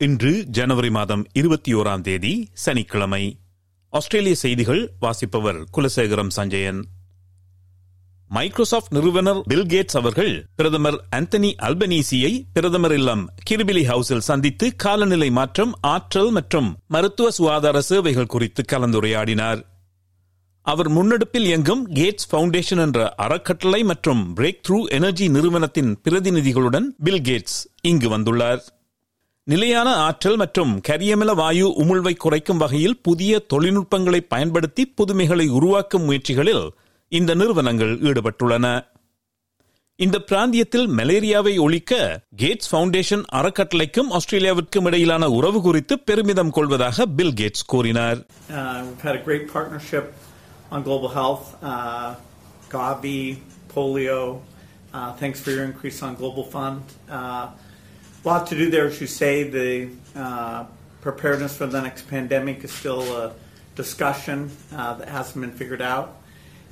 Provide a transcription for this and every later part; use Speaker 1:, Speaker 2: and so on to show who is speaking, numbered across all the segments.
Speaker 1: இன்று ஜனவரி மாதம் இருபத்தி ஓராம் தேதி சனிக்கிழமை. ஆஸ்திரேலிய செய்திகள் வாசிப்பவர் குலசேகரம் சஞ்சயன். மைக்ரோசாப்ட் நிறுவனர் பில் கேட்ஸ் அவர்கள் பிரதமர் ஆந்தனி அல்பனீசியை பிரதமர் இல்லம் கிரிபிலி ஹவுஸில் சந்தித்து காலநிலை மாற்றம் ஆற்றல் மற்றும் மருத்துவ சுகாதார சேவைகள் குறித்து கலந்துரையாடினார். அவர் முன்னெடுப்பில் இயங்கும் கேட்ஸ் பவுண்டேஷன் என்ற அறக்கட்டளை மற்றும் பிரேக் த்ரூ எனர்ஜி நிறுவனத்தின் பிரதிநிதிகளுடன் பில் கேட்ஸ் இங்கு வந்துள்ளார். நிலையான ஆற்றல் மற்றும் கரியமில வாயு உமிழ்வை குறைக்கும் வகையில் புதிய தொழில்நுட்பங்களை பயன்படுத்தி புதுமைகளை உருவாக்கும் முயற்சிகளில் இந்த நிறுவனங்கள் ஈடுபட்டுள்ளன இந்த பிராந்தியத்தில் மலேரியாவை ஒழிக்க கேட்ஸ் பவுண்டேஷன் அறக்கட்டளைக்கும் ஆஸ்திரேலியாவிற்கும் இடையிலான உறவு குறித்து பெருமிதம் கொள்வதாக பில் கேட்ஸ் கூறினார்
Speaker 2: uh, on global health. Uh, Gavi, polio. Uh, thanks for your increase on Global Fund. Uh, a lot to do there, as you say. The uh, preparedness for the next pandemic is still a discussion uh, that hasn't been figured out.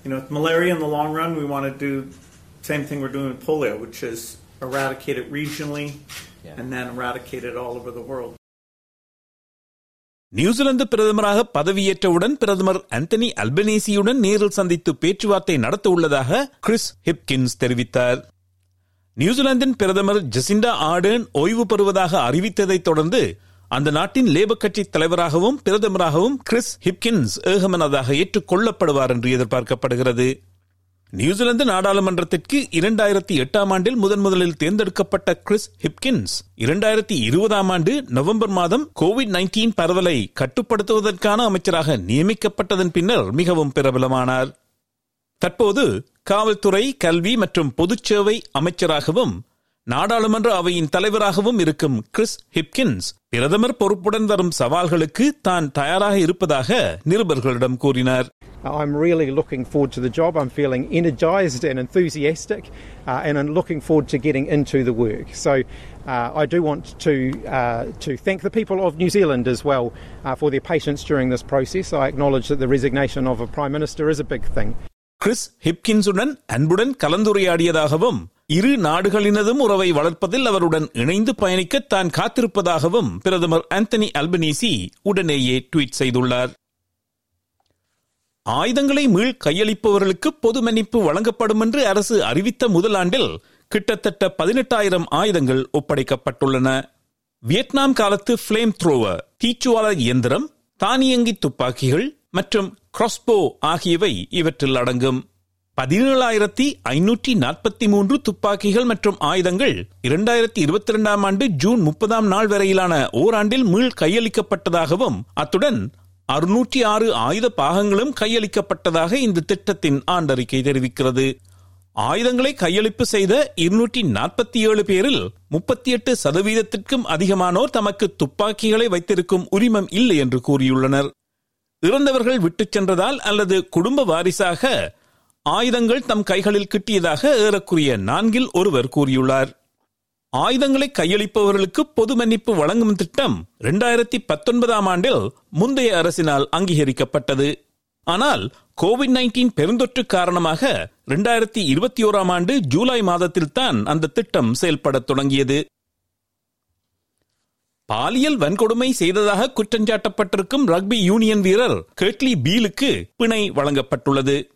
Speaker 2: You know, with malaria in the long run, we want to do the same thing we're doing with polio, which is eradicate it regionally and then eradicate it all over the world.
Speaker 1: New Zealand பிரதமராக பதவியேற்றவுடன் பிரதமர் Anthony அல்பனீசியுடன் நேரில் சந்தித்து பேச்சுவார்த்தை நடத்த உள்ளதாக Chris Hipkins தெரிவித்தார் நியூசிலாந்தின் பிரதமர் ஜெசிண்டா ஆர்டன் ஓய்வு பெறுவதாக அறிவித்ததைத் தொடர்ந்து அந்த நாட்டின் லேபர் கட்சி தலைவராகவும் பிரதமராகவும் கிறிஸ் ஹிப்கின்ஸ் ஏகமனதாக ஏற்றுக்கொள்ளப்படுவார் என்று எதிர்பார்க்கப்படுகிறது. நியூசிலாந்து நாடாளுமன்றத்திற்கு இரண்டாயிரத்தி எட்டாம் ஆண்டில் முதன் முதலில் தேர்ந்தெடுக்கப்பட்ட கிறிஸ் ஹிப்கின்ஸ் இரண்டாயிரத்தி இருபதாம் ஆண்டு நவம்பர் மாதம் கோவிட் நைன்டீன் பரவலை கட்டுப்படுத்துவதற்கான அமைச்சராக நியமிக்கப்பட்டதன் பின்னர் மிகவும் பிரபலமானார். தற்போது காவல்துறை கல்வி மற்றும் பொதுச்சேவை அமைச்சராகவும் நாடாளுமன்ற அவையின் தலைவராகவும் இருக்கும் கிறிஸ் ஹிப்கின்ஸ் பிரதமர் பொறுப்புடன் வரும் சவால்களுக்கு தான் தயாராக இருப்பதாக நிருபர்களிடம் கூறினார்
Speaker 3: I'm really looking forward to the job. I'm feeling energised and enthusiastic, uh, and I'm looking forward to getting into the work. So, uh, I do want to uh, to thank the people of New Zealand as well uh, for their patience during this process. I acknowledge that the resignation of a prime minister is a big thing.
Speaker 1: Chris ஹிப்கின்ஸுடன் அன்புடன் கலந்துரையாடியதாகவும் இரு நாடுகளினதும் உறவை வளர்ப்பதில் அவருடன் இணைந்து பயணிக்க தான் காத்திருப்பதாகவும் பிரதமர் ஆந்தனி அல்பனீசி உடனேயே ட்வீட் செய்துள்ளார். ஆயுதங்களை மீள் கையளிப்பவர்களுக்கு பொது மன்னிப்பு வழங்கப்படும் என்று அரசு அறிவித்த முதலாண்டில் கிட்டத்தட்ட பதினெட்டாயிரம் ஆயுதங்கள் ஒப்படைக்கப்பட்டுள்ளன. வியட்நாம் காலத்து பிளேம் த்ரோவர் தீச்சுவாளர் இயந்திரம் தானியங்கி துப்பாக்கிகள் மற்றும் கிராஸ்போ ஆகியவை இவற்றில் அடங்கும். பதினேழாயிரத்தி ஐநூற்றி நாற்பத்தி மூன்று துப்பாக்கிகள் மற்றும் ஆயுதங்கள் இரண்டாயிரத்தி இருபத்தி இரண்டாம் ஆண்டு ஜூன் முப்பதாம் நாள் வரையிலான ஓராண்டில் மீள் கையளிக்கப்பட்டதாகவும் அத்துடன் அறுநூற்றி ஆறு ஆயுத பாகங்களும் கையளிக்கப்பட்டதாக இந்த திட்டத்தின் ஆண்டறிக்கை தெரிவிக்கிறது. ஆயுதங்களை கையளிப்பு செய்த இருநூற்றி நாற்பத்தி ஏழு பேரில் முப்பத்தி எட்டு சதவீதத்திற்கும் அதிகமானோர் தமக்கு துப்பாக்கிகளை வைத்திருக்கும் உரிமம் இல்லை என்று கூறியுள்ளனர். இறந்தவர்கள் விட்டுச் சென்றதால் அல்லது குடும்ப வாரிசாக ஆயுதங்கள் தம் கைகளில் கிட்டியதாக ஏறக்குரிய நான்கில் ஒருவர் கூறியுள்ளார். ஆயுதங்களை கையளிப்பவர்களுக்கு பொது மன்னிப்பு வழங்கும் திட்டம் இரண்டாயிரத்தி பத்தொன்பதாம் ஆண்டில் முந்தைய அரசினால் அங்கீகரிக்கப்பட்டது. ஆனால் கோவிட் நைன்டீன் பெருந்தொற்று காரணமாக இரண்டாயிரத்தி இருபத்தி ஓராம் ஆண்டு ஜூலை மாதத்தில் தான் அந்த திட்டம் செயல்படத் தொடங்கியது. பாலியல் வன்கொடுமை செய்ததாக குற்றஞ்சாட்டப்பட்டிருக்கும் ரக்பி யூனியன் வீரர் கேட்லி பீலுக்கு பிணை வழங்கப்பட்டுள்ளது.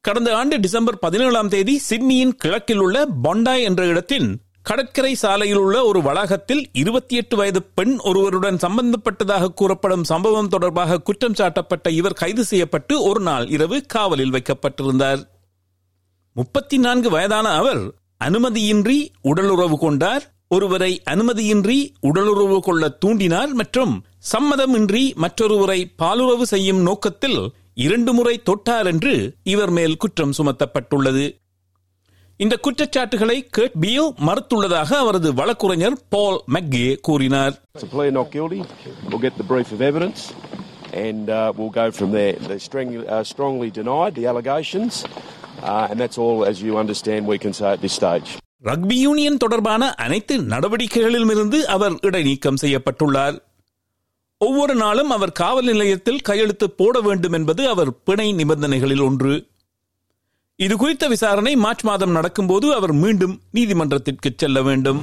Speaker 1: கடந்த ஆண்டு டிசம்பர் பதினேழாம் தேதி சிட்னியின் கிழக்கில் உள்ள பொண்டாய் என்ற இடத்தின் கடற்கரை சாலையில் உள்ள ஒரு வளாகத்தில் இருபத்தி எட்டு வயது பெண் ஒருவருடன் சம்பந்தப்பட்டதாக கூறப்படும் சம்பவம் தொடர்பாக குற்றம் சாட்டப்பட்ட இவர் கைது செய்யப்பட்டு ஒரு நாள் இரவு காவலில் வைக்கப்பட்டிருந்தார். முப்பத்தி நான்கு வயதான அவர் அனுமதியின்றி உடலுறவு கொண்டார் ஒருவரை அனுமதியின்றி உடலுறவு கொள்ள தூண்டினார் மற்றும் சம்மதமின்றி மற்றொருவரை பாலுறவு செய்யும் நோக்கத்தில் இரண்டு முறை தொட்டார் என்று இவர் மேல் குற்றம் சுமத்தப்பட்டுள்ளது இந்த குற்றச்சாட்டுகளை கர்ட் பியோ மறுத்துள்ளதாக அவரது வழக்குரைஞர் பால் மெக்கே கூறினார்
Speaker 4: And uh, we'll go from there. They strong, uh, strongly denied the allegations, uh, and that's all, as you understand, we can say at this stage.
Speaker 1: Rugby union தொடர்பான அனைத்து நடவடிக்கைகளிலுமிருந்து அவர் இடைநீக்கம் செய்யப்பட்டுள்ளார். ஒவ்வொரு நாளும் அவர் காவல் நிலையத்தில் கையெழுத்து போட வேண்டும் என்பது அவர் பிணை நிபந்தனைகளில் ஒன்று. இது குறித்த விசாரணை மார்ச் மாதம் நடக்கும்போது அவர் மீண்டும் நீதிமன்றத்திற்கு செல்ல வேண்டும்.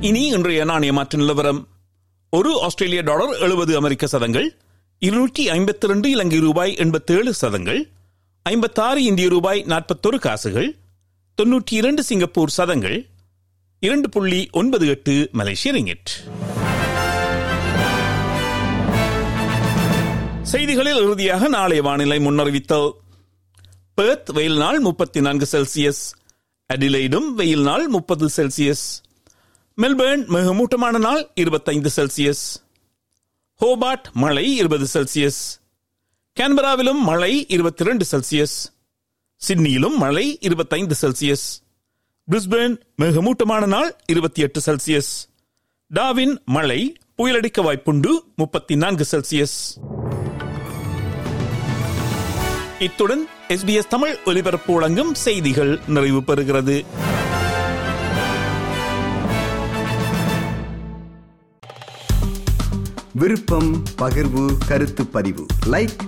Speaker 1: இனி இன்றைய நாணய மாற்று நிலவரம். ஒரு ஆஸ்திரேலிய டாலர் எழுபது அமெரிக்க சதங்கள் இருநூற்றி ஐம்பத்தி ரெண்டு இலங்கை ரூபாய் எண்பத்தேழு சதங்கள் ஐம்பத்தாறு இந்திய ரூபாய் நாற்பத்தொரு காசுகள் தொன்னூற்றி இரண்டு சிங்கப்பூர் சதங்கள் இரண்டு புள்ளி ஒன்பது எட்டு மலேசிய ரிங்கிட். செய்திகளில் இறுதியாக நாளைய வானிலை முன்னறிவித்தல். பெர்த் வெயில் நாள் முப்பத்தி நான்கு செல்சியஸ் அடிலைடும் வெயில் நாள் முப்பது செல்சியஸ். மெல்பேர்ன் மிக மூட்டமான நாள் இருபத்தைந்து செல்சியஸ். ஹோபார்ட் மழை இருபது செல்சியஸ். கேன்பராவிலும் மழை இருபத்தி இரண்டு செல்சியஸ் சிட்னியிலும் மழை இருபத்தைந்து செல்சியஸ் பிரிஸ்பேன் மிக மூட்டமான நாள் இருபத்தி எட்டு செல்சியஸ் டாவின் மழை புயலடிக்க வாய்ப்புண்டு முப்பத்தி நான்கு செல்சியஸ் இத்துடன் எஸ்பிஎஸ் தமிழ் ஒலிபரப்பு வழங்கும் செய்திகள் நிறைவு பெறுகிறது.
Speaker 5: விருப்பம் பகிர்வு கருத்து பதிவு. லைக்